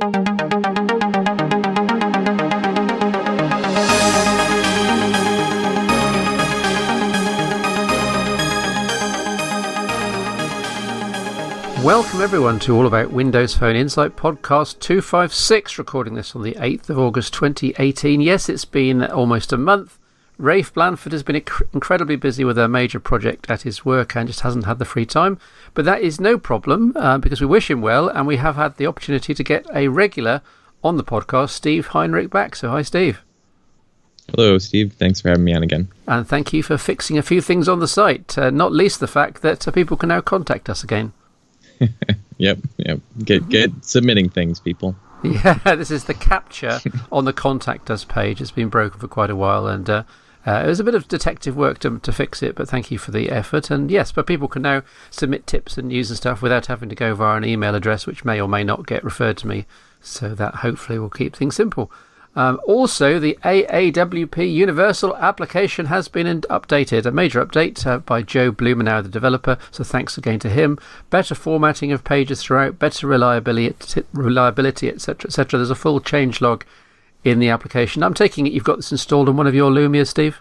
Welcome everyone to All About Windows Phone Insight podcast 256, recording this on the 8th of August 2018. Yes, it's been almost a month. Rafe Blandford has been incredibly busy with a major project at his work and just hasn't had the free time. But that is no problem uh, because we wish him well and we have had the opportunity to get a regular on the podcast, Steve Heinrich, back. So, hi, Steve. Hello, Steve. Thanks for having me on again. And thank you for fixing a few things on the site, uh, not least the fact that uh, people can now contact us again. yep, yep. Get get submitting things, people. Yeah, this is the Captcha on the contact us page. It's been broken for quite a while, and uh, uh, it was a bit of detective work to, to fix it. But thank you for the effort. And yes, but people can now submit tips and news and stuff without having to go via an email address, which may or may not get referred to me. So that hopefully will keep things simple. Um, also, the AAWP Universal application has been updated. A major update uh, by Joe Blumenauer, the developer. So thanks again to him. Better formatting of pages throughout, better reliability, reliability, etc., etc. There's a full change log in the application. I'm taking it you've got this installed on one of your Lumia, Steve.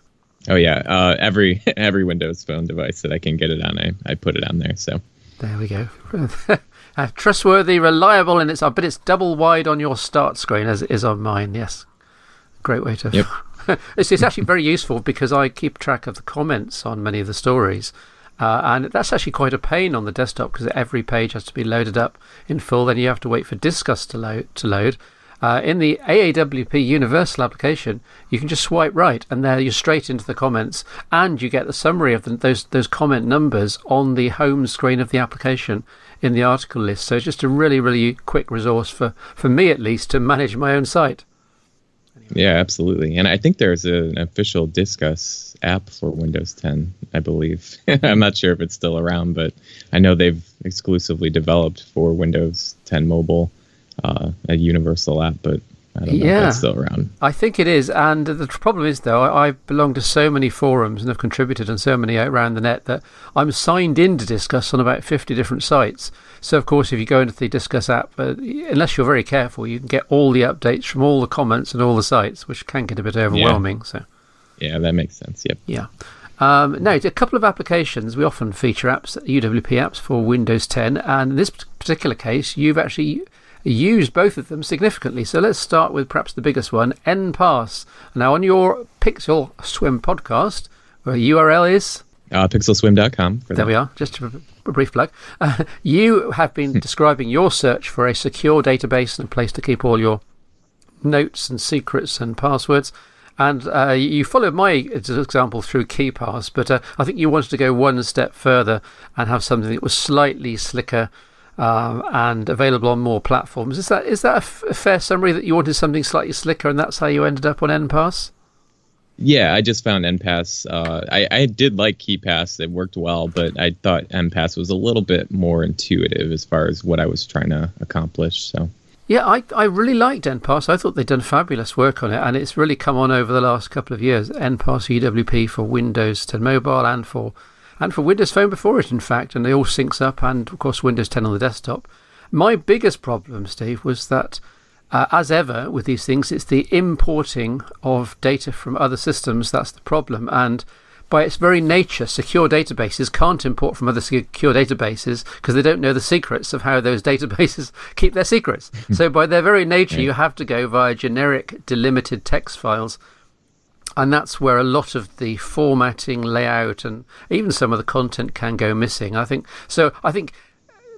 Oh yeah, uh, every every Windows Phone device that I can get it on, I, I put it on there. So there we go. uh, trustworthy, reliable, and it's I bet it's double wide on your start screen as it is on mine. Yes, great way to. Yep. it's, it's actually very useful because I keep track of the comments on many of the stories. Uh, and that's actually quite a pain on the desktop because every page has to be loaded up in full. Then you have to wait for Disqus to load. To load. Uh, in the AAWP Universal application, you can just swipe right, and there you're straight into the comments, and you get the summary of the, those those comment numbers on the home screen of the application in the article list. So it's just a really really quick resource for for me at least to manage my own site. Yeah, absolutely. And I think there's an official Disqus app for Windows 10, I believe. I'm not sure if it's still around, but I know they've exclusively developed for Windows 10 mobile uh, a universal app, but I don't know yeah, if that's still around. I think it is. And the problem is, though, I, I, belong to so many forums and have contributed on so many around the net that I'm signed in to Disqus on about 50 different sites. So, of course, if you go into the Disqus app, uh, unless you're very careful, you can get all the updates from all the comments and all the sites, which can get a bit overwhelming. Yeah. So, yeah, that makes sense. Yep. Yeah. Um, now, a couple of applications. We often feature apps, UWP apps for Windows 10, and in this particular case, you've actually used both of them significantly. So let's start with perhaps the biggest one, Enpass. Now, on your Pixel Swim podcast, where the URL is uh, pixelswim.com. There we are, just a, a brief plug. Uh, you have been describing your search for a secure database and a place to keep all your notes and secrets and passwords. And uh, you followed my example through KeePass, but uh, I think you wanted to go one step further and have something that was slightly slicker um, and available on more platforms. Is that is that a, f- a fair summary that you wanted something slightly slicker, and that's how you ended up on Enpass? Yeah, I just found Enpass. Uh, I, I did like KeePass; it worked well, but I thought Enpass was a little bit more intuitive as far as what I was trying to accomplish. So. Yeah, I, I really liked Enpass. I thought they'd done fabulous work on it, and it's really come on over the last couple of years. Enpass UWP for Windows 10 Mobile and for and for Windows Phone before it, in fact, and they all syncs up, and of course Windows 10 on the desktop. My biggest problem, Steve, was that, uh, as ever with these things, it's the importing of data from other systems that's the problem, and by its very nature, secure databases can't import from other secure databases because they don't know the secrets of how those databases keep their secrets. so, by their very nature, you have to go via generic delimited text files and that's where a lot of the formatting, layout, and even some of the content can go missing. I think so. I think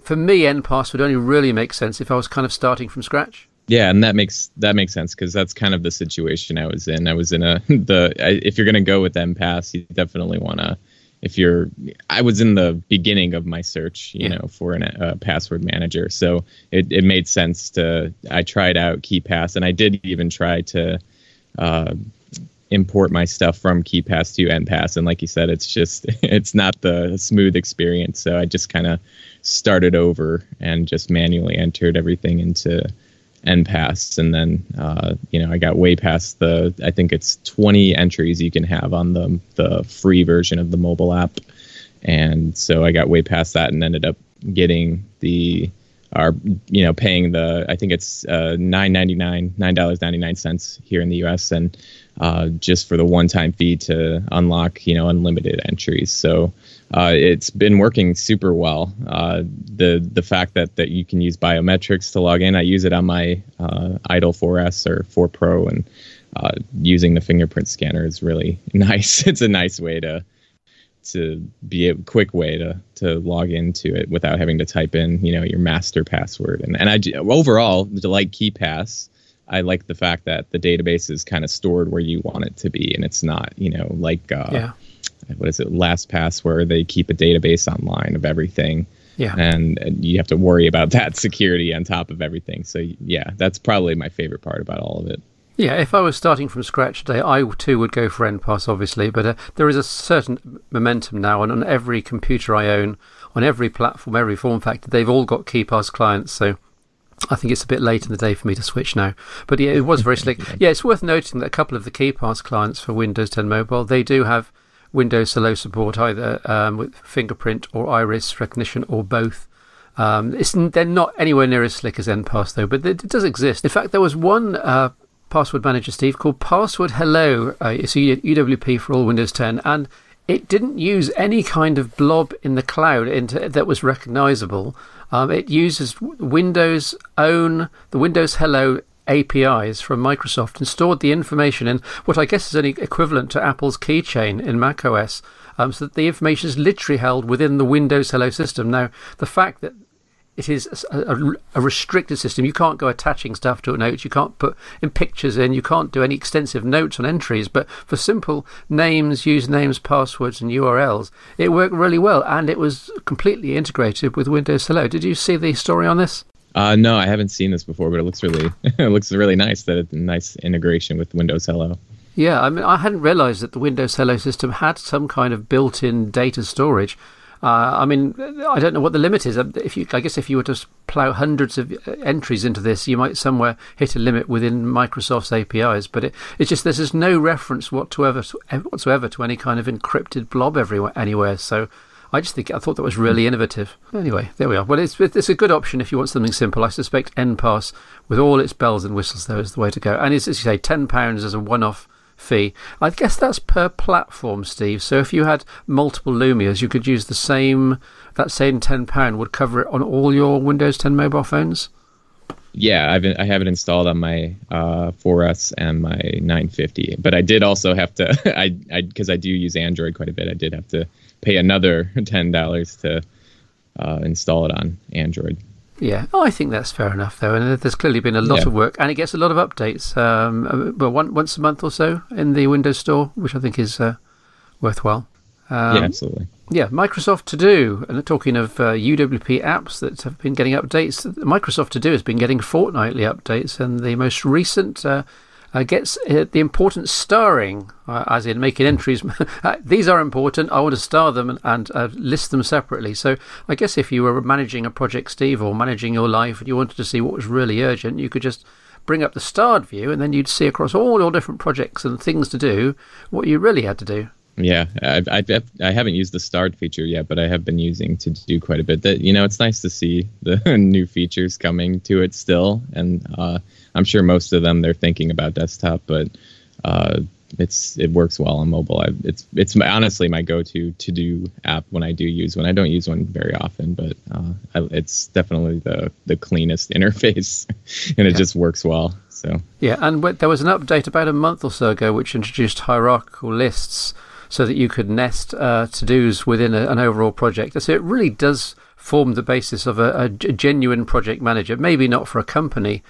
for me, Enpass would only really make sense if I was kind of starting from scratch. Yeah, and that makes that makes sense because that's kind of the situation I was in. I was in a the if you're going to go with Enpass, you definitely want to. If you're, I was in the beginning of my search, you yeah. know, for a uh, password manager, so it, it made sense to. I tried out KeePass, and I did even try to uh, import my stuff from KeePass to Enpass, and like you said, it's just it's not the smooth experience. So I just kind of started over and just manually entered everything into Enpass, and then uh, you know I got way past the I think it's 20 entries you can have on the the free version of the mobile app, and so I got way past that and ended up getting the are you know paying the I think it's uh, nine ninety nine nine dollars ninety nine cents here in the U.S. and uh, just for the one time fee to unlock you know unlimited entries. So uh, it's been working super well. Uh, the the fact that that you can use biometrics to log in, I use it on my uh, Idol 4S or 4 Pro, and uh, using the fingerprint scanner is really nice. It's a nice way to to be a quick way to to log into it without having to type in you know your master password. And and I overall like KeePass. I like the fact that the database is kind of stored where you want it to be, and it's not you know like uh, yeah what is it LastPass where they keep a database online of everything. Yeah. And, and, you have to worry about that security on top of everything. So yeah, that's probably my favorite part about all of it. Yeah, if I was starting from scratch today, I too would go for Enpass, obviously. But uh, there is a certain momentum now, and on every computer I own, on every platform, every form factor, they've all got KeePass clients. So I think it's a bit late in the day for me to switch now. But yeah, it was very slick. Yeah, it's worth noting that a couple of the KeePass clients for Windows 10 Mobile, they do have Windows Hello support, either um, with fingerprint or iris recognition or both. Um, they're not anywhere near as slick as Enpass, though, but it, it does exist. In fact, there was one uh, password manager, Steve, called Password Hello. Uh, it's UWP for all Windows 10, and it didn't use any kind of blob in the cloud into, that was recognizable. Um, it uses Windows' own, the Windows Hello APIs from Microsoft and stored the information in what I guess is only equivalent to Apple's keychain in macOS, um, so that the information is literally held within the Windows Hello system. Now, the fact that it is a, a, a, restricted system. You can't go attaching stuff to a note. You can't put in pictures in. You can't do any extensive notes on entries. But for simple names, usernames, passwords, and URLs, it worked really well, and it was completely integrated with Windows Hello. Did you see the story on this? Uh, no, I haven't seen this before, but it looks really it looks really nice. That it's a nice integration with Windows Hello. Yeah, I mean, I hadn't realised that the Windows Hello system had some kind of built-in data storage. Uh, I mean, I don't know what the limit is. Um, if you, I guess, if you were to plough hundreds of uh, entries into this, you might somewhere hit a limit within Microsoft's APIs. But it, it's just there's just no reference whatsoever whatsoever to any kind of encrypted blob everywhere anywhere. So I just think I thought that was really innovative. Anyway, there we are. Well, it's it's a good option if you want something simple. I suspect Enpass, with all its bells and whistles, though, is the way to go. And it's, as you say, ten pounds as a one-off fee. I guess that's per platform, Steve. So if you had multiple Lumias, you could use the same. That same ten pound would cover it on all your Windows 10 mobile phones. Yeah, I've I have it installed on my uh, 4S and my 950, but I did also have to I I because I do use Android quite a bit. I did have to pay another ten dollars to uh, install it on Android. Yeah, oh, I think that's fair enough, though. And there's clearly been a lot yeah. of work, and it gets a lot of updates. Um, uh, well, one, once a month or so in the Windows Store, which I think is uh, worthwhile. Um, yeah, absolutely. Yeah, Microsoft To Do. And talking of uh, UWP apps that have been getting updates, Microsoft To Do has been getting fortnightly updates, and the most recent uh, uh, gets uh, the important starring, uh, as in making entries. Uh, these are important. I want to star them and, and uh, list them separately. So I guess if you were managing a project, Steve, or managing your life, and you wanted to see what was really urgent, you could just bring up the starred view, and then you'd see across all your different projects and things to do what you really had to do. Yeah, I, I, I haven't used the starred feature yet, but I have been using to do quite a bit. That you know, it's nice to see the new features coming to it still, and uh, I'm sure most of them they're thinking about desktop, but uh, it's it works well on mobile. I, it's it's my, honestly my go-to to do app when I do use one. I don't use one very often, but uh, I, it's definitely the the cleanest interface, and it yeah. just works well. So yeah, and there was an update about a month or so ago which introduced hierarchical lists so that you could nest uh, to dos within a, an overall project. So it really does form the basis of a, a genuine project manager. Maybe not for a company,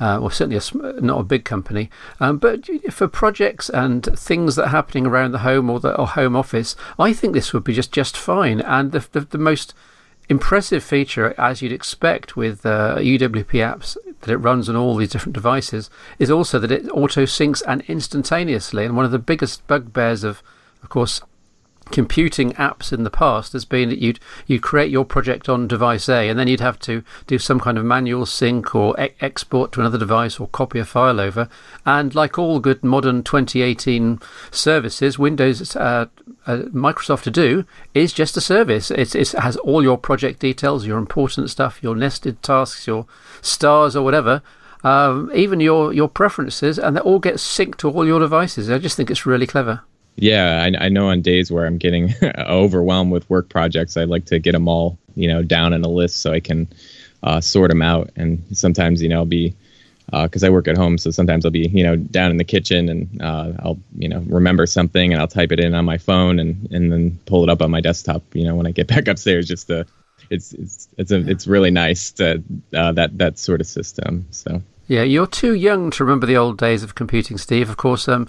uh, or certainly a, not a big company, um, but for projects and things that are happening around the home or the or home office, I think this would be just, just fine. And the, the, the most impressive feature, as you'd expect with uh, UWP apps, that it runs on all these different devices, is also that it auto syncs and instantaneously. And one of the biggest bugbears of of course, computing apps in the past has been that you'd you create your project on device A and then you'd have to do some kind of manual sync or e- export to another device or copy a file over. And like all good modern 2018 services, Windows uh, uh, Microsoft to do is just a service. It's, it has all your project details, your important stuff, your nested tasks, your stars or whatever, um, even your, your preferences, and that all gets synced to all your devices. I just think it's really clever. Yeah, I, I know on days where I'm getting overwhelmed with work projects, I like to get them all, you know, down in a list so I can uh, sort them out. And sometimes, you know, I'll be because uh, I work at home, so sometimes I'll be, you know, down in the kitchen and uh, I'll, you know, remember something and I'll type it in on my phone and and then pull it up on my desktop. You know, when I get back upstairs, just to, it's it's it's a, it's really nice to uh, that that sort of system. So yeah, you're too young to remember the old days of computing, Steve. Of course, um,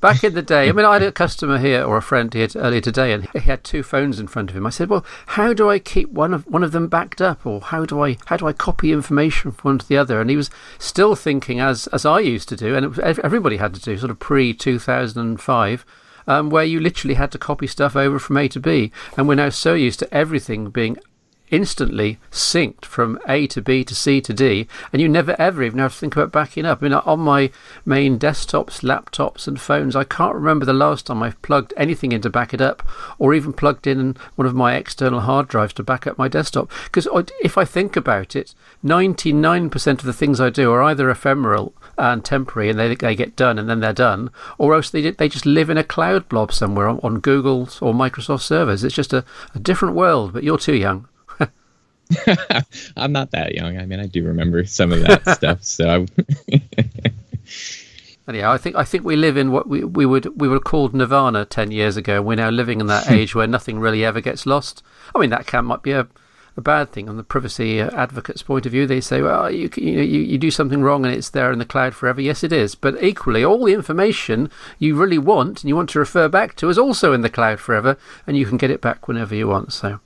Back in the day, I mean, I had a customer here or a friend here earlier today, and he had two phones in front of him. I said, "Well, how do I keep one of one of them backed up, or how do I how do I copy information from one to the other?" And he was still thinking as as I used to do, and was, everybody had to do, sort of pre two thousand and five. Um, where you literally had to copy stuff over from A to B, and we're now so used to everything being instantly synced from A to B to C to D, and you never ever even have to think about backing up. I mean, on my main desktops, laptops, and phones, I can't remember the last time I've plugged anything in to back it up, or even plugged in one of my external hard drives to back up my desktop. Because if I think about it, 99% of the things I do are either ephemeral and temporary, and they, they get done and then they're done, or else they, they just live in a cloud blob somewhere on, on Google's or Microsoft servers. It's just a, a different world, but you're too young. I'm not that young. I mean, I do remember some of that stuff. So, yeah, I think I think we live in what we we would we were called Nirvana ten years ago. We're now living in that age where nothing really ever gets lost. I mean, that can might be a a bad thing on the privacy uh, advocates' point of view. They say, well, you, you, you, you do something wrong and it's there in the cloud forever. Yes, it is. But equally, all the information you really want and you want to refer back to is also in the cloud forever, and you can get it back whenever you want. So,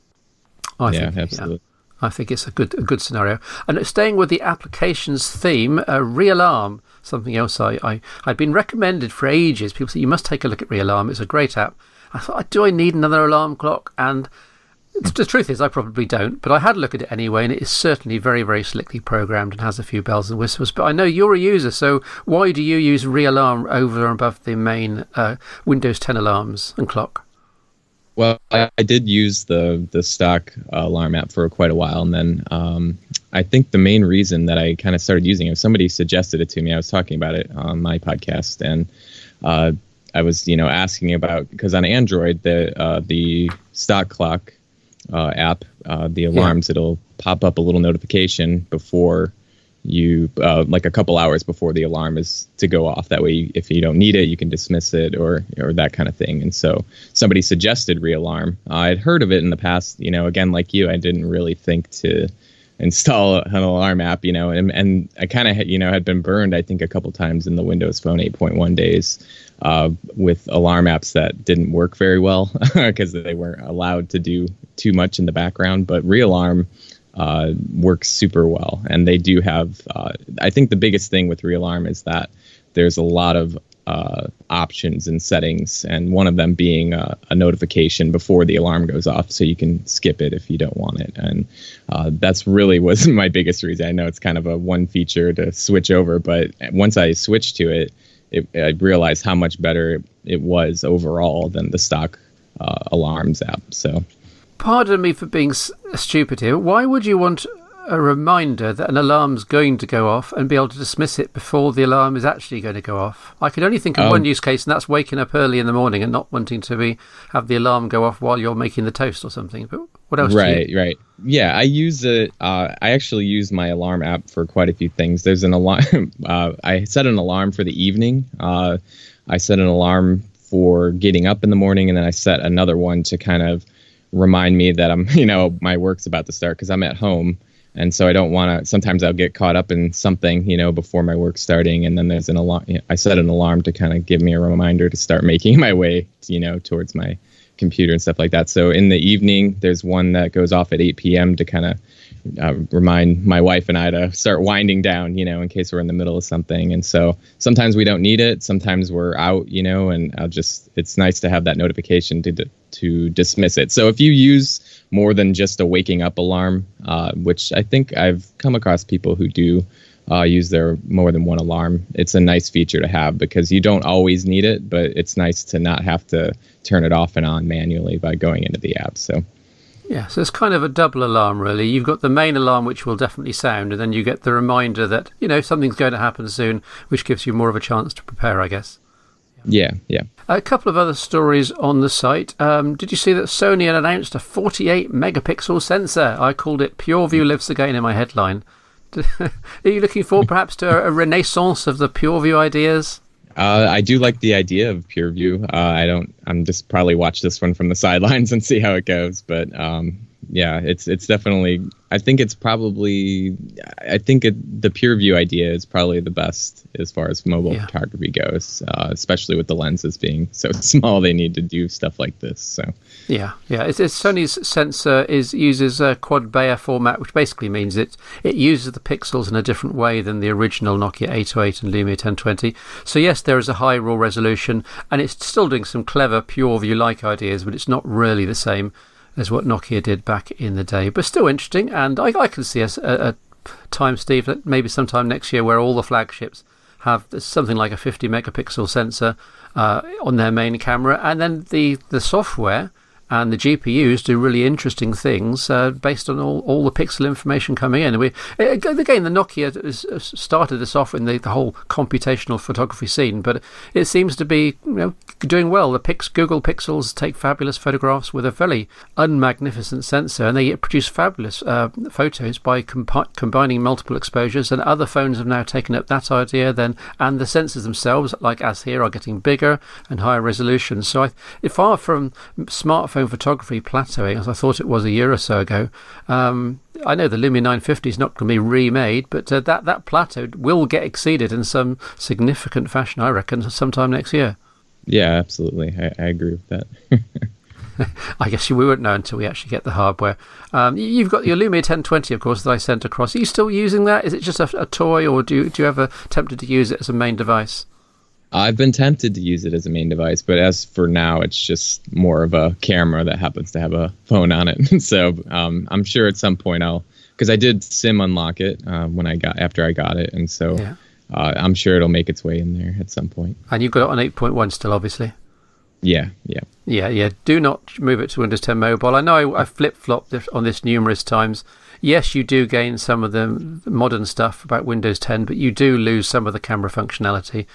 I yeah, think, absolutely. I think it's a good a good scenario. And staying with the applications theme, uh, Realarm, something else I, I I'd been recommended for ages. People say you must take a look at Realarm. It's a great app. I thought, do I need another alarm clock? And the truth is, I probably don't. But I had a look at it anyway, and it is certainly very very slickly programmed and has a few bells and whistles. But I know you're a user, so why do you use Realarm over and above the main uh, Windows 10 alarms and clock? Well, I, I, did use the the stock uh, alarm app for quite a while, and then um, I think the main reason that I kind of started using it, somebody suggested it to me. I was talking about it on my podcast, and uh, I was you know asking about because on Android the uh, the stock clock uh, app, uh, the alarms, yeah. it'll pop up a little notification before you uh, like a couple hours before the alarm is to go off. That way, if you don't need it, you can dismiss it or or that kind of thing. And so somebody suggested Realarm. Uh, I'd heard of it in the past. You know, again, like you, I didn't really think to install an alarm app. You know, and and I kind of you know had been burned. I think a couple times in the Windows Phone 8.1 days. Uh, with alarm apps that didn't work very well because they weren't allowed to do too much in the background. But Realarm, uh, works super well. And they do have, uh, I think the biggest thing with Realarm is that there's a lot of uh, options and settings, and one of them being a, a, notification before the alarm goes off, so you can skip it if you don't want it. And uh, that's really was my biggest reason. I know it's kind of a one feature to switch over, but once I switched to it, it I realized how much better it was overall than the stock uh, alarms app. So pardon me for being s- stupid here. Why would you want a reminder that an alarm's going to go off and be able to dismiss it before the alarm is actually going to go off? I can only think of um, one use case, and that's waking up early in the morning and not wanting to be have the alarm go off while you're making the toast or something. But what else? Right, right. Yeah, I use it. Uh, I actually use my alarm app for quite a few things. There's an alarm. Uh, I set an alarm for the evening. Uh, I set an alarm for getting up in the morning, and then I set another one to kind of remind me that I'm, you know, my work's about to start because I'm at home. And so I don't want to. Sometimes I'll get caught up in something, you know, before my work's starting, and then there's an alarm. I set an alarm to kind of give me a reminder to start making my way, you know, towards my computer and stuff like that. So in the evening, there's one that goes off at 8 p.m. to kind of uh, remind my wife and I to start winding down, you know, in case we're in the middle of something. And so sometimes we don't need it. Sometimes we're out, you know, and I'll just, it's nice to have that notification to, to dismiss it. So if you use more than just a waking up alarm, uh, which I think I've come across people who do uh, use their more than one alarm. It's a nice feature to have because you don't always need it, but it's nice to not have to turn it off and on manually by going into the app. So. Yeah, so it's kind of a double alarm, really. You've got the main alarm, which will definitely sound, and then you get the reminder that, you know, something's going to happen soon, which gives you more of a chance to prepare, I guess. Yeah, yeah. A couple of other stories on the site. Um, did you see that Sony had announced a 48 megapixel sensor? I called it PureView Lives Again in my headline. Are you looking forward perhaps to a renaissance of the PureView ideas? Uh, I do like the idea of PureView. Uh, I don't. I'm just probably watch this one from the sidelines and see how it goes. But um, yeah, it's it's definitely. I think it's probably. I think it, the PureView idea is probably the best as far as mobile yeah. photography goes, uh, especially with the lenses being so small. They need to do stuff like this. So yeah, yeah. It's, it's Sony's sensor is uses a quad Bayer format, which basically means it it uses the pixels in a different way than the original Nokia 808 and Lumia 1020. So yes, there is a high raw resolution, and it's still doing some clever PureView like ideas, but it's not really the same as what Nokia did back in the day. But still interesting, and I, I can see a, a, a time, Steve, that maybe sometime next year where all the flagships have something like a 50 megapixel sensor uh, on their main camera, and then the, the software and the GPUs do really interesting things uh, based on all, all the pixel information coming in. We, again, the Nokia started this off in the, the whole computational photography scene, but it seems to be you know, doing well. The Pix, Google Pixels take fabulous photographs with a very unmagnificent sensor, and they produce fabulous uh, photos by compi- combining multiple exposures. And other phones have now taken up that idea. Then, and the sensors themselves, like as here, are getting bigger and higher resolution. So, I, far from smartphones photography plateauing, as I thought it was a year or so ago. Um, I know the Lumia 950 is not going to be remade, but uh, that, that plateau will get exceeded in some significant fashion, I reckon, sometime next year. Yeah, absolutely. I, I agree with that. I guess we won't know until we actually get the hardware. Um, you've got your Lumia 1020, of course, that I sent across. Are you still using that? Is it just a, a toy, or do you, do you ever tempted to use it as a main device? I've been tempted to use it as a main device, but as for now, it's just more of a camera that happens to have a phone on it. so um, I'm sure at some point I'll, because I did sim unlock it uh, when I got after I got it, and so yeah. uh, I'm sure it'll make its way in there at some point. And you've got it on 8.1 still, obviously. Yeah, yeah, yeah, yeah. Do not move it to Windows 10 Mobile. I know I, I flip flopped on this numerous times. Yes, you do gain some of the modern stuff about Windows 10, but you do lose some of the camera functionality.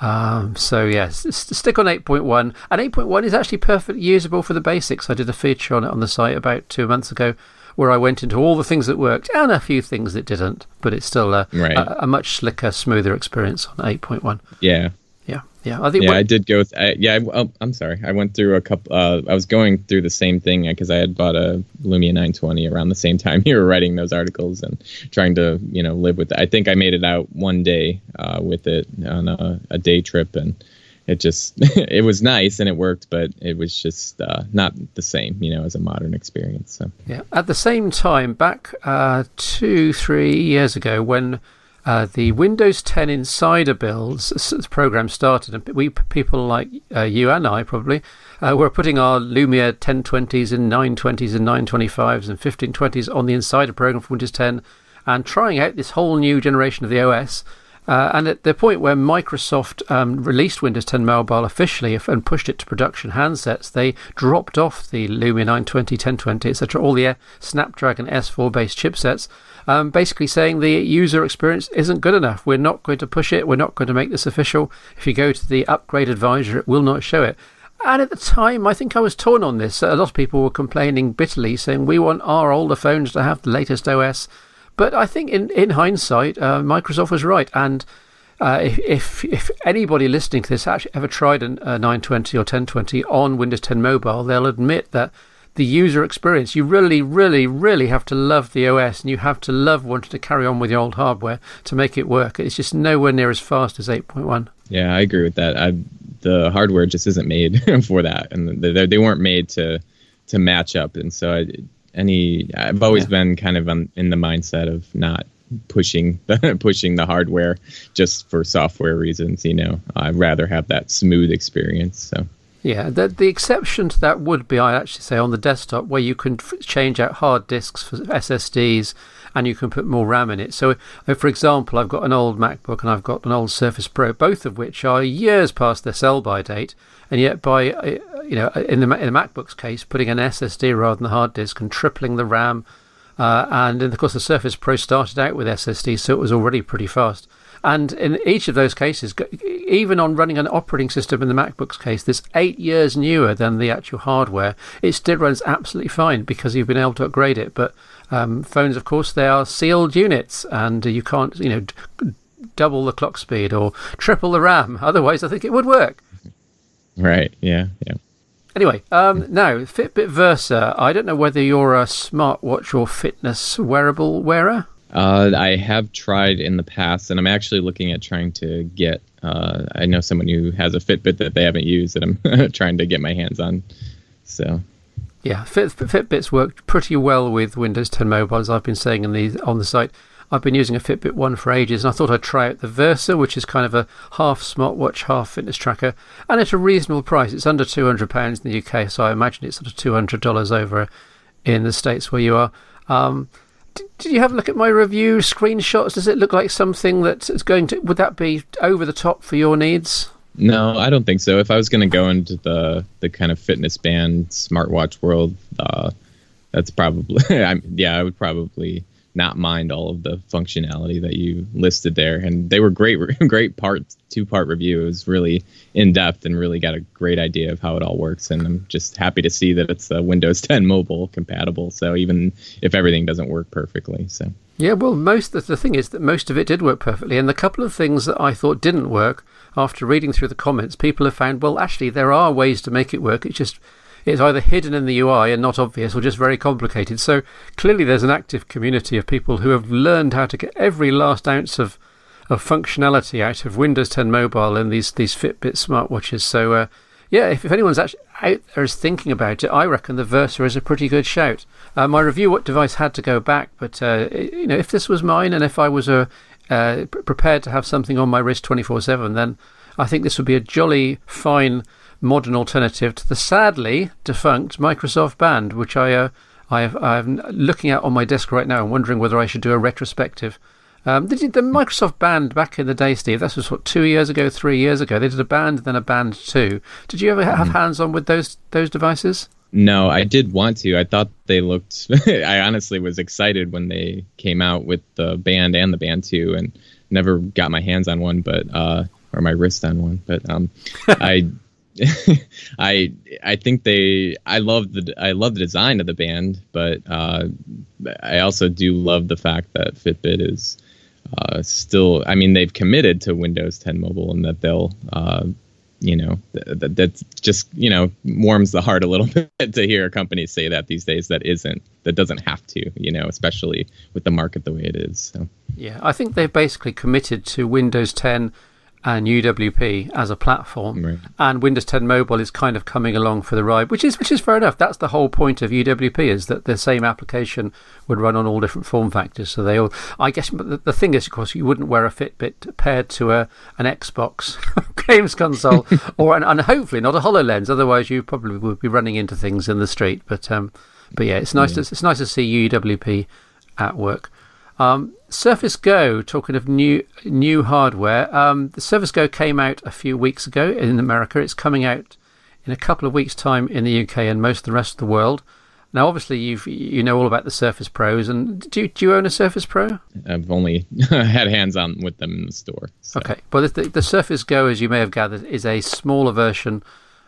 Um, so yes, stick on 8.1, and 8.1 is actually perfectly usable for the basics. I did a feature on it on the site about two months ago, where I went into all the things that worked and a few things that didn't, but it's still a, right. a, a much slicker, smoother experience on 8.1. Yeah, yeah, yeah. I think. Yeah, I did go. Th- I, yeah, I, oh, I'm sorry. I went through a couple. Uh, I was going through the same thing because I had bought a Lumia 920 around the same time you were writing those articles and trying to, you know, live with it. I think I made it out one day uh, with it on a, a, day trip, and it just it was nice and it worked, but it was just uh, not the same, you know, as a modern experience. So yeah. At the same time, back uh, two, three years ago, when uh, the Windows 10 Insider builds program started, and we people like uh, you and I probably uh, were putting our Lumia 1020s and 920s and 925s and 1520s on the Insider program for Windows 10 and trying out this whole new generation of the OS. Uh, and at the point where Microsoft um, released Windows 10 Mobile officially and pushed it to production handsets, they dropped off the Lumia 920, 1020, etc., all the Snapdragon S4 based chipsets um, basically saying the user experience isn't good enough. We're not going to push it. We're not going to make this official. If you go to the upgrade advisor, it will not show it. And at the time, I think I was torn on this. A lot of people were complaining bitterly, saying we want our older phones to have the latest OS. But I think in, in hindsight, uh, Microsoft was right. And uh, if, if, if anybody listening to this actually ever tried a, a 920 or 1020 on Windows 10 Mobile, they'll admit that the user experience. You really, really, really have to love the OS and you have to love wanting to carry on with the old hardware to make it work. It's just nowhere near as fast as 8.1. Yeah, I agree with that. I, the hardware just isn't made for that, and they, they weren't made to to match up. And so, I, any I've always yeah. been kind of in the mindset of not pushing the pushing the hardware just for software reasons. You know, I'd rather have that smooth experience. So Yeah, the, the exception to that would be, I actually say, on the desktop where you can f- change out hard disks for SSDs and you can put more RAM in it. So, uh, for example, I've got an old MacBook and I've got an old Surface Pro, both of which are years past their sell by date, and yet by uh, you know in the in the MacBook's case, putting an SSD rather than a hard disk and tripling the RAM, uh, and of course the Surface Pro started out with SSD, so it was already pretty fast. And in each of those cases, even on running an operating system in the MacBook's case, that's eight years newer than the actual hardware, it still runs absolutely fine because you've been able to upgrade it. But um, phones, of course, they are sealed units, and you can't, you know, d- double the clock speed or triple the RAM. Otherwise, I think it would work. Right. Yeah. Yeah. Anyway, um, now Fitbit Versa. I don't know whether you're a smartwatch or fitness wearable wearer. Uh, I have tried in the past, and I'm actually looking at trying to get. Uh, I know someone who has a Fitbit that they haven't used that I'm trying to get my hands on. So, yeah, Fit, Fitbits work pretty well with Windows 10 Mobile, as I've been saying in the on the site. I've been using a Fitbit One for ages, and I thought I'd try out the Versa, which is kind of a half smartwatch, half fitness tracker, and at a reasonable price. It's under two hundred pounds in the UK, so I imagine it's sort of two hundred dollars over in the states where you are. Um, did you have a look at my review screenshots? Does it look like something that is going to? Would that be over the top for your needs? No, I don't think so. If I was going to go into the the kind of fitness band smartwatch world, uh, that's probably I'm, yeah, I would probably not mind all of the functionality that you listed there. And they were great, great part two part review. It was really in depth and really got a great idea of how it all works. And I'm just happy to see that it's a Windows 10 mobile compatible. So even if everything doesn't work perfectly, so. Yeah, well, most the thing is that most of it did work perfectly, and the couple of things that I thought didn't work, after reading through the comments, people have found well, actually, there are ways to make it work. It's just it's either hidden in the UI and not obvious or just very complicated. So clearly, there's an active community of people who have learned how to get every last ounce of of functionality out of Windows 10 Mobile and these these Fitbit smartwatches. So uh, yeah, if, if anyone's actually out there is thinking about it, I reckon the Versa is a pretty good shout. Uh, my review what device had to go back, but uh, you know if this was mine and if I was a uh, prepared to have something on my wrist 24/7, then I think this would be a jolly fine modern alternative to the sadly defunct Microsoft Band, which I, uh, I have, I'm looking at on my desk right now and wondering whether I should do a retrospective. Um, the, the Microsoft Band back in the day, Steve, that was what, two years ago, three years ago. They did a Band, then a Band 2. Did you ever have mm-hmm. hands on with those, those devices? No, I did want to. I thought they looked. I honestly was excited when they came out with the band and the band two, and never got my hands on one, but uh, or my wrist on one. But um, I I I think they I love the I love the design of the band, but uh, I also do love the fact that Fitbit is uh, still. I mean, they've committed to Windows 10 Mobile, and that they'll. Uh, you know that that just you know warms the heart a little bit to hear companies say that these days that isn't that doesn't have to you know especially with the market the way it is so yeah i think they've basically committed to windows 10 and UWP as a platform, right. and Windows 10 Mobile is kind of coming along for the ride, which is which is fair enough. That's the whole point of UWP is that the same application would run on all different form factors. So they all, I guess, the, the thing is, of course, you wouldn't wear a Fitbit paired to a an Xbox games console, or an, and hopefully not a Hololens. Otherwise, you probably would be running into things in the street. But um, but yeah, it's nice yeah. to it's nice to see UWP at work. Um, Surface Go, talking of new new hardware, um, the Surface Go came out a few weeks ago in America. It's coming out in a couple of weeks' time in the UK and most of the rest of the world. Now, obviously, you you know all about the Surface Pros, and do you, do you own a Surface Pro? I've only had hands on with them in the store. So. Okay, well, the, the Surface Go, as you may have gathered, is a smaller version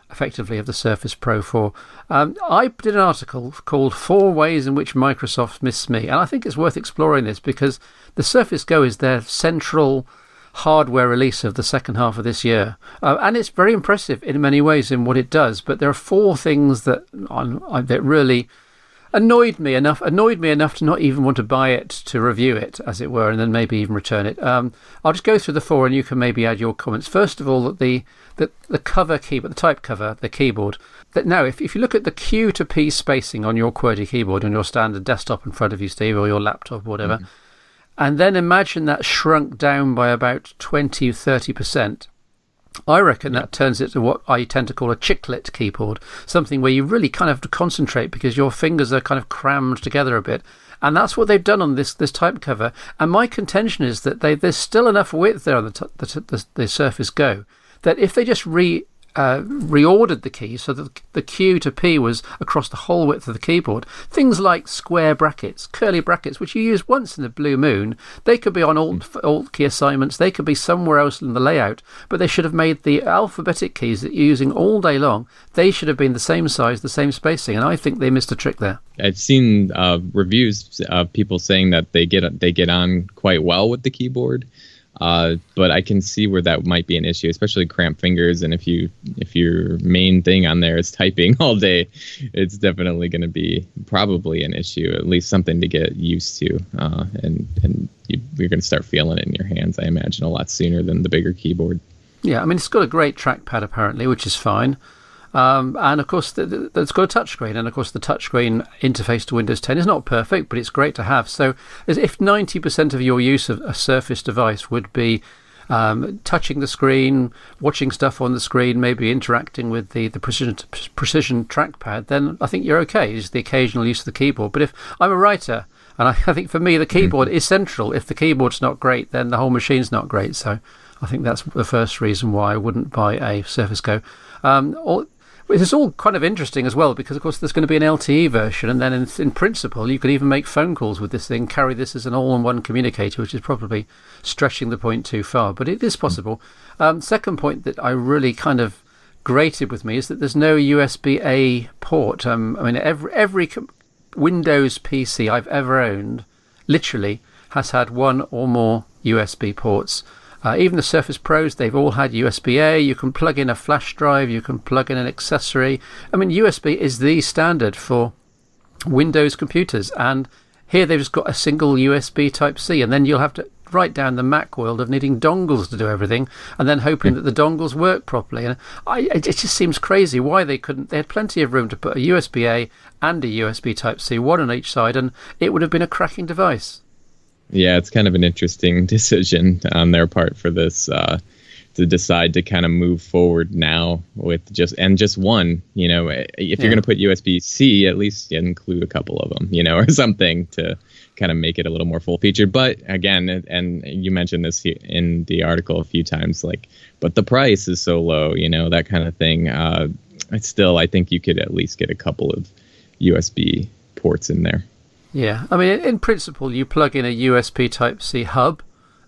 effectively of the Surface Pro 4. Um, I did an article called Four Ways in Which Microsoft Missed Me, and I think it's worth exploring this because the Surface Go is their central hardware release of the second half of this year. Uh, and it's very impressive in many ways in what it does, but there are four things that, that really annoyed me enough annoyed me enough to not even want to buy it to review it as it were and then maybe even return it um, i'll just go through the four and you can maybe add your comments first of all that the the, the cover keyboard the type cover the keyboard that now if, if you look at the q to p spacing on your qwerty keyboard on your standard desktop in front of you steve or your laptop or whatever mm-hmm. and then imagine that shrunk down by about 20 30% I reckon that turns it to what I tend to call a chiclet keyboard, something where you really kind of have to concentrate because your fingers are kind of crammed together a bit. And that's what they've done on this, this type cover. And my contention is that they, there's still enough width there on the, t- the, the, the Surface Go that if they just re uh, reordered the key so that the Q to P was across the whole width of the keyboard. Things like square brackets, curly brackets, which you use once in the blue moon, they could be on alt, alt key assignments, they could be somewhere else in the layout, but they should have made the alphabetic keys that you're using all day long, they should have been the same size, the same spacing, and I think they missed a trick there. I've seen uh, reviews of people saying that they get they get on quite well with the keyboard. Uh, but I can see where that might be an issue, especially cramped fingers. And if you if your main thing on there is typing all day, it's definitely going to be probably an issue, at least something to get used to. Uh, and and you, you're going to start feeling it in your hands, I imagine, a lot sooner than the bigger keyboard. Yeah, I mean it's got a great trackpad apparently, which is fine. Um, and of course, the, the, it's got a touchscreen, and of course, the touchscreen interface to Windows 10 is not perfect, but it's great to have. So, if 90% of your use of a Surface device would be um, touching the screen, watching stuff on the screen, maybe interacting with the, the precision, precision trackpad, then I think you're okay. It's the occasional use of the keyboard. But if I'm a writer, and I, I think for me, the keyboard is central. If the keyboard's not great, then the whole machine's not great. So, I think that's the first reason why I wouldn't buy a Surface Go. Um, all, it's all kind of interesting as well because, of course, there's going to be an LTE version, and then in, in principle, you could even make phone calls with this thing, carry this as an all in one communicator, which is probably stretching the point too far, but it is possible. Um, second point that I really kind of grated with me is that there's no USB A port. Um, I mean, every, every Windows PC I've ever owned literally has had one or more USB ports. Uh, even the Surface Pros, they've all had USB A. You can plug in a flash drive, you can plug in an accessory. I mean, USB is the standard for Windows computers, and here they've just got a single USB Type C, and then you'll have to write down the Mac world of needing dongles to do everything, and then hoping that the dongles work properly. And I, it just seems crazy why they couldn't. They had plenty of room to put a USB A and a USB Type C, one on each side, and it would have been a cracking device yeah, it's kind of an interesting decision on their part for this uh, to decide to kind of move forward now with just and just one. You know, if yeah. you're going to put USB C, at least include a couple of them, you know, or something to kind of make it a little more full featured. But again, and you mentioned this in the article a few times, like, but the price is so low, you know, that kind of thing. Uh, still, I think you could at least get a couple of USB ports in there. Yeah, I mean, in principle, you plug in a USB Type C hub,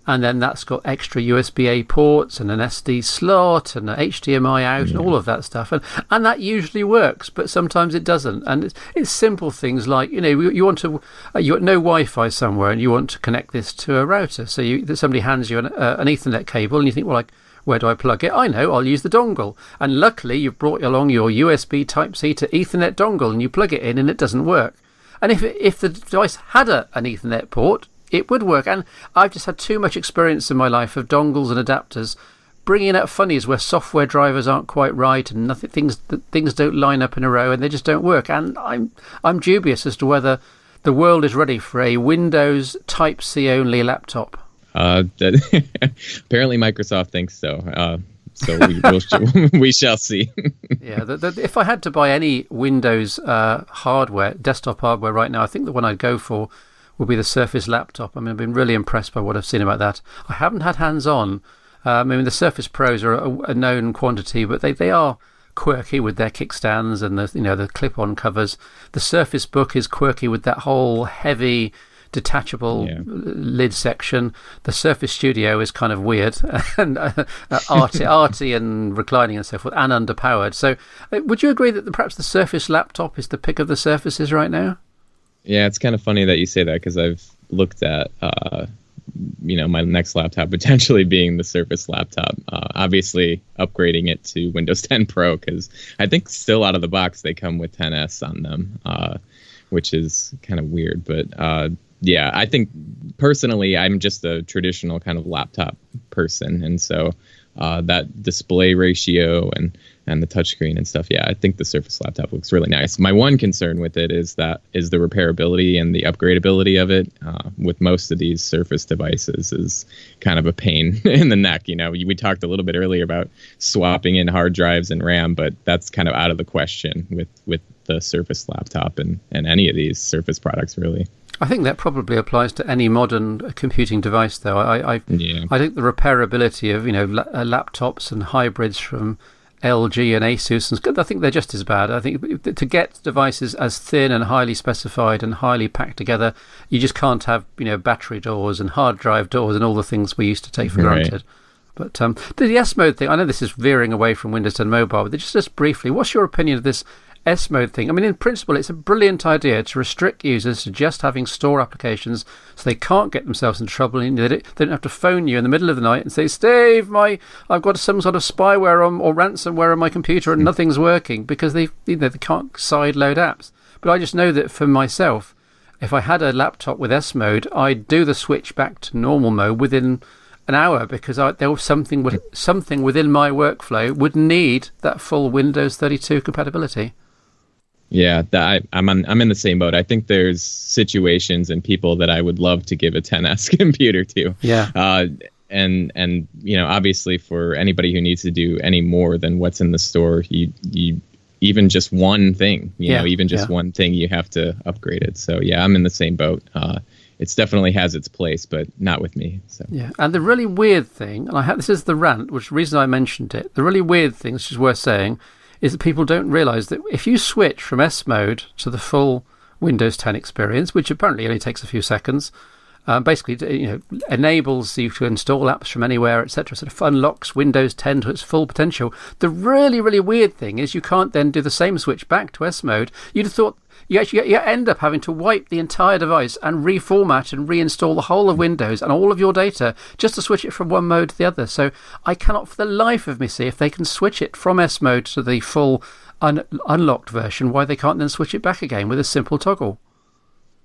and then that's got extra USB A ports and an SD slot and an HDMI out yeah. and all of that stuff, and and that usually works, but sometimes it doesn't. And it's, it's simple things like you know you, want to uh, you got no Wi-Fi somewhere and you want to connect this to a router, so you somebody hands you an, uh, an Ethernet cable and you think, well, like where do I plug it? I know, I'll use the dongle. And luckily, you've brought along your USB Type C to Ethernet dongle and you plug it in and it doesn't work. And if if the device had a, an Ethernet port, it would work. And I've just had too much experience in my life of dongles and adapters bringing out funnies where software drivers aren't quite right and nothing things things don't line up in a row and they just don't work. And I'm I'm dubious as to whether the world is ready for a Windows Type C only laptop. Uh, apparently Microsoft thinks so. Uh, so we, we'll, we shall see. yeah, the, the, if I had to buy any Windows uh, hardware, desktop hardware right now, I think the one I'd go for would be the Surface laptop. I mean, I've been really impressed by what I've seen about that. I haven't had hands on. Um, I mean, the Surface Pros are a, a known quantity, but they, they are quirky with their kickstands and the you know the clip-on covers. The Surface Book is quirky with that whole heavy detachable yeah. lid section. The Surface Studio is kind of weird and uh, arty, arty and reclining and so forth, and underpowered. So, uh, would you agree that the, perhaps the Surface laptop is the pick of the surfaces right now? Yeah, it's kind of funny that you say that because I've looked at. Uh, you know, my next laptop potentially being the Surface laptop. Uh, obviously, upgrading it to Windows 10 Pro because I think still out of the box they come with 10s on them, uh, which is kind of weird. But uh, yeah, I think personally, I'm just a traditional kind of laptop person, and so uh, that display ratio and and the touchscreen and stuff. Yeah, I think the Surface laptop looks really nice. My one concern with it is that is the repairability and the upgradability of it. Uh, with most of these Surface devices, is kind of a pain in the neck. You know, we talked a little bit earlier about swapping in hard drives and RAM, but that's kind of out of the question with with the Surface laptop and and any of these Surface products really. I think that probably applies to any modern computing device, though. I I, yeah. I think the repairability of you know la- uh, laptops and hybrids from LG and Asus, and I think they're just as bad. I think to get devices as thin and highly specified and highly packed together, you just can't have you know battery doors and hard drive doors and all the things we used to take for Right. granted. But um, the S mode thing, I know this is veering away from Windows 10 Mobile, but just, just briefly, what's your opinion of this S mode thing? I mean, in principle, it's a brilliant idea to restrict users to just having store applications so they can't get themselves into trouble. And they don't have to phone you in the middle of the night and say, Steve, my, I've got some sort of spyware on, or ransomware on my computer and hmm. nothing's working because they, you know, they can't side load apps. But I just know that for myself, if I had a laptop with S mode, I'd do the switch back to normal mode within an hour because I, there was something would, hmm. something within my workflow would need that full Windows 32 compatibility. Yeah, that I, I'm on, I'm in the same boat. I think there's situations and people that I would love to give a 10 S computer to. Yeah. Uh, and and you know, obviously, for anybody who needs to do any more than what's in the store, you you even just one thing, you Yeah, know, even just yeah. one thing, you have to upgrade it. So yeah, I'm in the same boat. Uh, it's definitely has its place, but not with me. So Yeah, and the really weird thing, and I have, this is the rant, which is the reason I mentioned it. The really weird thing, which is worth saying, is that people don't realise that if you switch from S mode to the full Windows 10 experience, which apparently only takes a few seconds, um, basically you know enables you to install apps from anywhere, etc. Sort of unlocks Windows 10 to its full potential. The really really weird thing is you can't then do the same switch back to S mode. You'd have thought you actually you end up having to wipe the entire device and reformat and reinstall the whole of Windows and all of your data just to switch it from one mode to the other. So I cannot for the life of me see if they can switch it from S mode to the full un- unlocked version, why they can't then switch it back again with a simple toggle.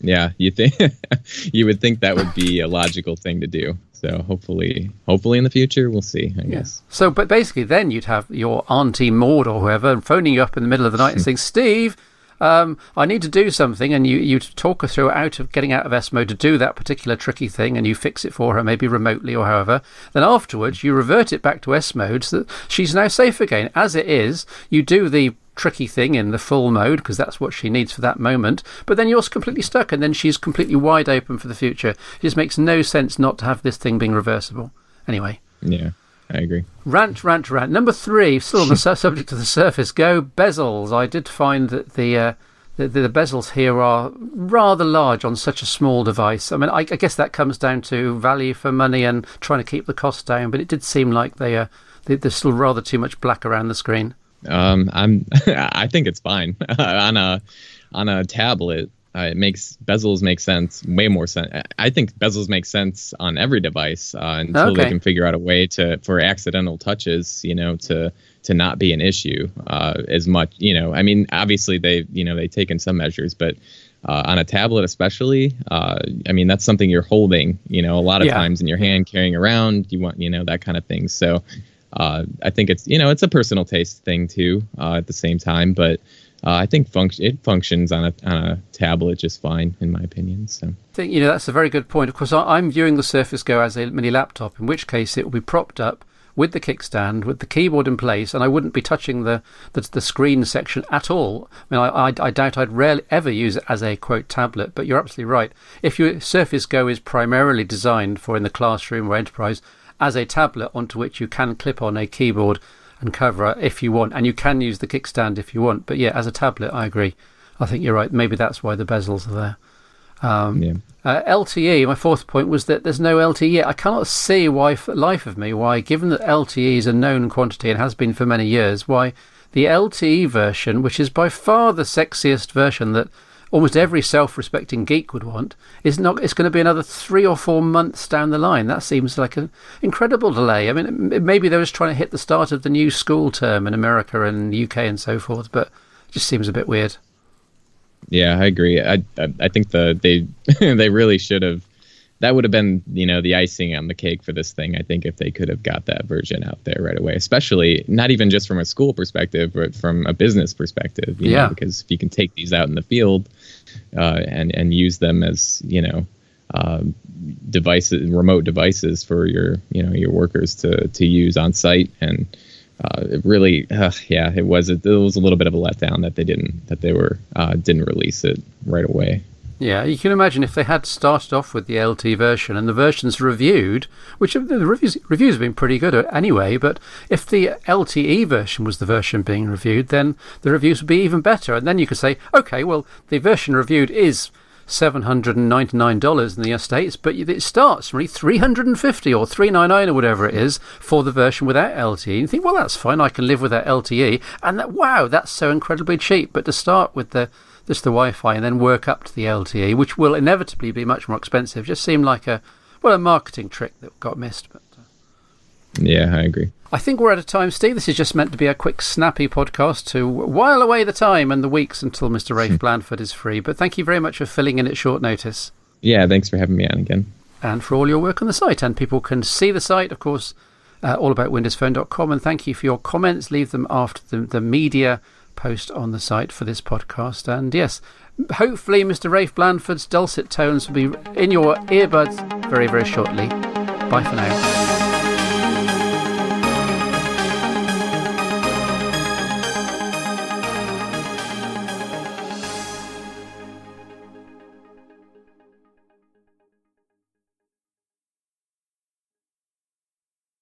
Yeah, you think you would think that would be a logical thing to do. So hopefully, hopefully in the future, we'll see. I guess. So, but basically, then you'd have your auntie Maud or whoever phoning you up in the middle of the night and saying, "Steve, um, I need to do something," and you you talk her through out of getting out of S mode to do that particular tricky thing, and you fix it for her, maybe remotely or however. Then afterwards, you revert it back to S mode so that she's now safe again. As it is, you do the tricky thing in the full mode because that's what she needs for that moment. But then you're completely stuck, and then she's completely wide open for the future. It just makes no sense not to have this thing being reversible. Anyway. Yeah, I agree. Rant, rant, rant. Number three, still on the su- subject of the Surface Go, bezels. I did find that the, uh, the the bezels here are rather large on such a small device. I mean, I, I guess that comes down to value for money and trying to keep the cost down. But it did seem like they uh, they, there's still rather too much black around the screen. Um, I'm. I think it's fine on a on a tablet. Uh, it makes bezels make sense, way more sense. I think bezels make sense on every device uh, until Okay. they can figure out a way to for accidental touches, you know, to to not be an issue uh, as much. You know, I mean, obviously they you know they've taken some measures, but uh, on a tablet especially, uh, I mean that's something you're holding, you know, a lot of Yeah. times in your hand, carrying around. You want you know that kind of thing. So uh, I think it's you know it's a personal taste thing too uh, at the same time, but uh, I think func- it functions on a on a tablet just fine in my opinion. So I think you know that's a very good point. Of course, I, I'm viewing the Surface Go as a mini laptop, in which case it will be propped up with the kickstand, with the keyboard in place, and I wouldn't be touching the the, the screen section at all. I mean, I, I, I doubt I'd rarely ever use it as a quote tablet. But you're absolutely right. If your Surface Go is primarily designed for in the classroom or enterprise as a tablet onto which you can clip on a keyboard and cover if you want, and you can use the kickstand if you want. But yeah, as a tablet, I agree. I think you're right. Maybe that's why the bezels are there. Um, yeah, uh, LTE, my fourth point was that there's no LTE. I cannot see why, for the life of me, why, given that LTE is a known quantity and has been for many years, why the LTE version, which is by far the sexiest version that almost every self-respecting geek would want, is not. It's going to be another three or four months down the line. That seems like an incredible delay. I mean, maybe they were just trying to hit the start of the new school term in America and UK and so forth, but it just seems a bit weird. yeah, I agree. I I, I think the they they really should have that would have been you know the icing on the cake for this thing. I think if they could have got that version out there right away, especially not even just from a school perspective, but from a business perspective. yeah. Know, because if you can take these out in the field uh, and and use them as you know um, devices, remote devices for your you know your workers to to use on site, and uh, it really, uh, yeah, it was it was a little bit of a letdown that they didn't that they were uh, didn't release it right away. Yeah, you can imagine if they had started off with the LT version and the versions reviewed, which the reviews reviews have been pretty good anyway. But if the LTE version was the version being reviewed, then the reviews would be even better. And then you could say, okay, well, the version reviewed is $799 in the States, but it starts really 350 or 399 or whatever it is for the version without LTE. You think, well, that's fine, I can live with that LTE. And that, wow, that's so incredibly cheap. But to start with the just the Wi-Fi and then work up to the LTE, which will inevitably be much more expensive, just seemed like a well a marketing trick that got missed. But uh, yeah, I agree. I think we're out of time, Steve. This is just meant to be a quick, snappy podcast to while away the time and the weeks until Mr. Rafe Blandford is free. But thank you very much for filling in at short notice. Yeah, thanks for having me on again. And for all your work on the site. And people can see the site, of course, uh, allaboutwindowsphone.com. And thank you for your comments. Leave them after the, the media post on the site for this podcast. And yes, hopefully, Mr. Rafe Blandford's dulcet tones will be in your earbuds very, very shortly. Bye for now.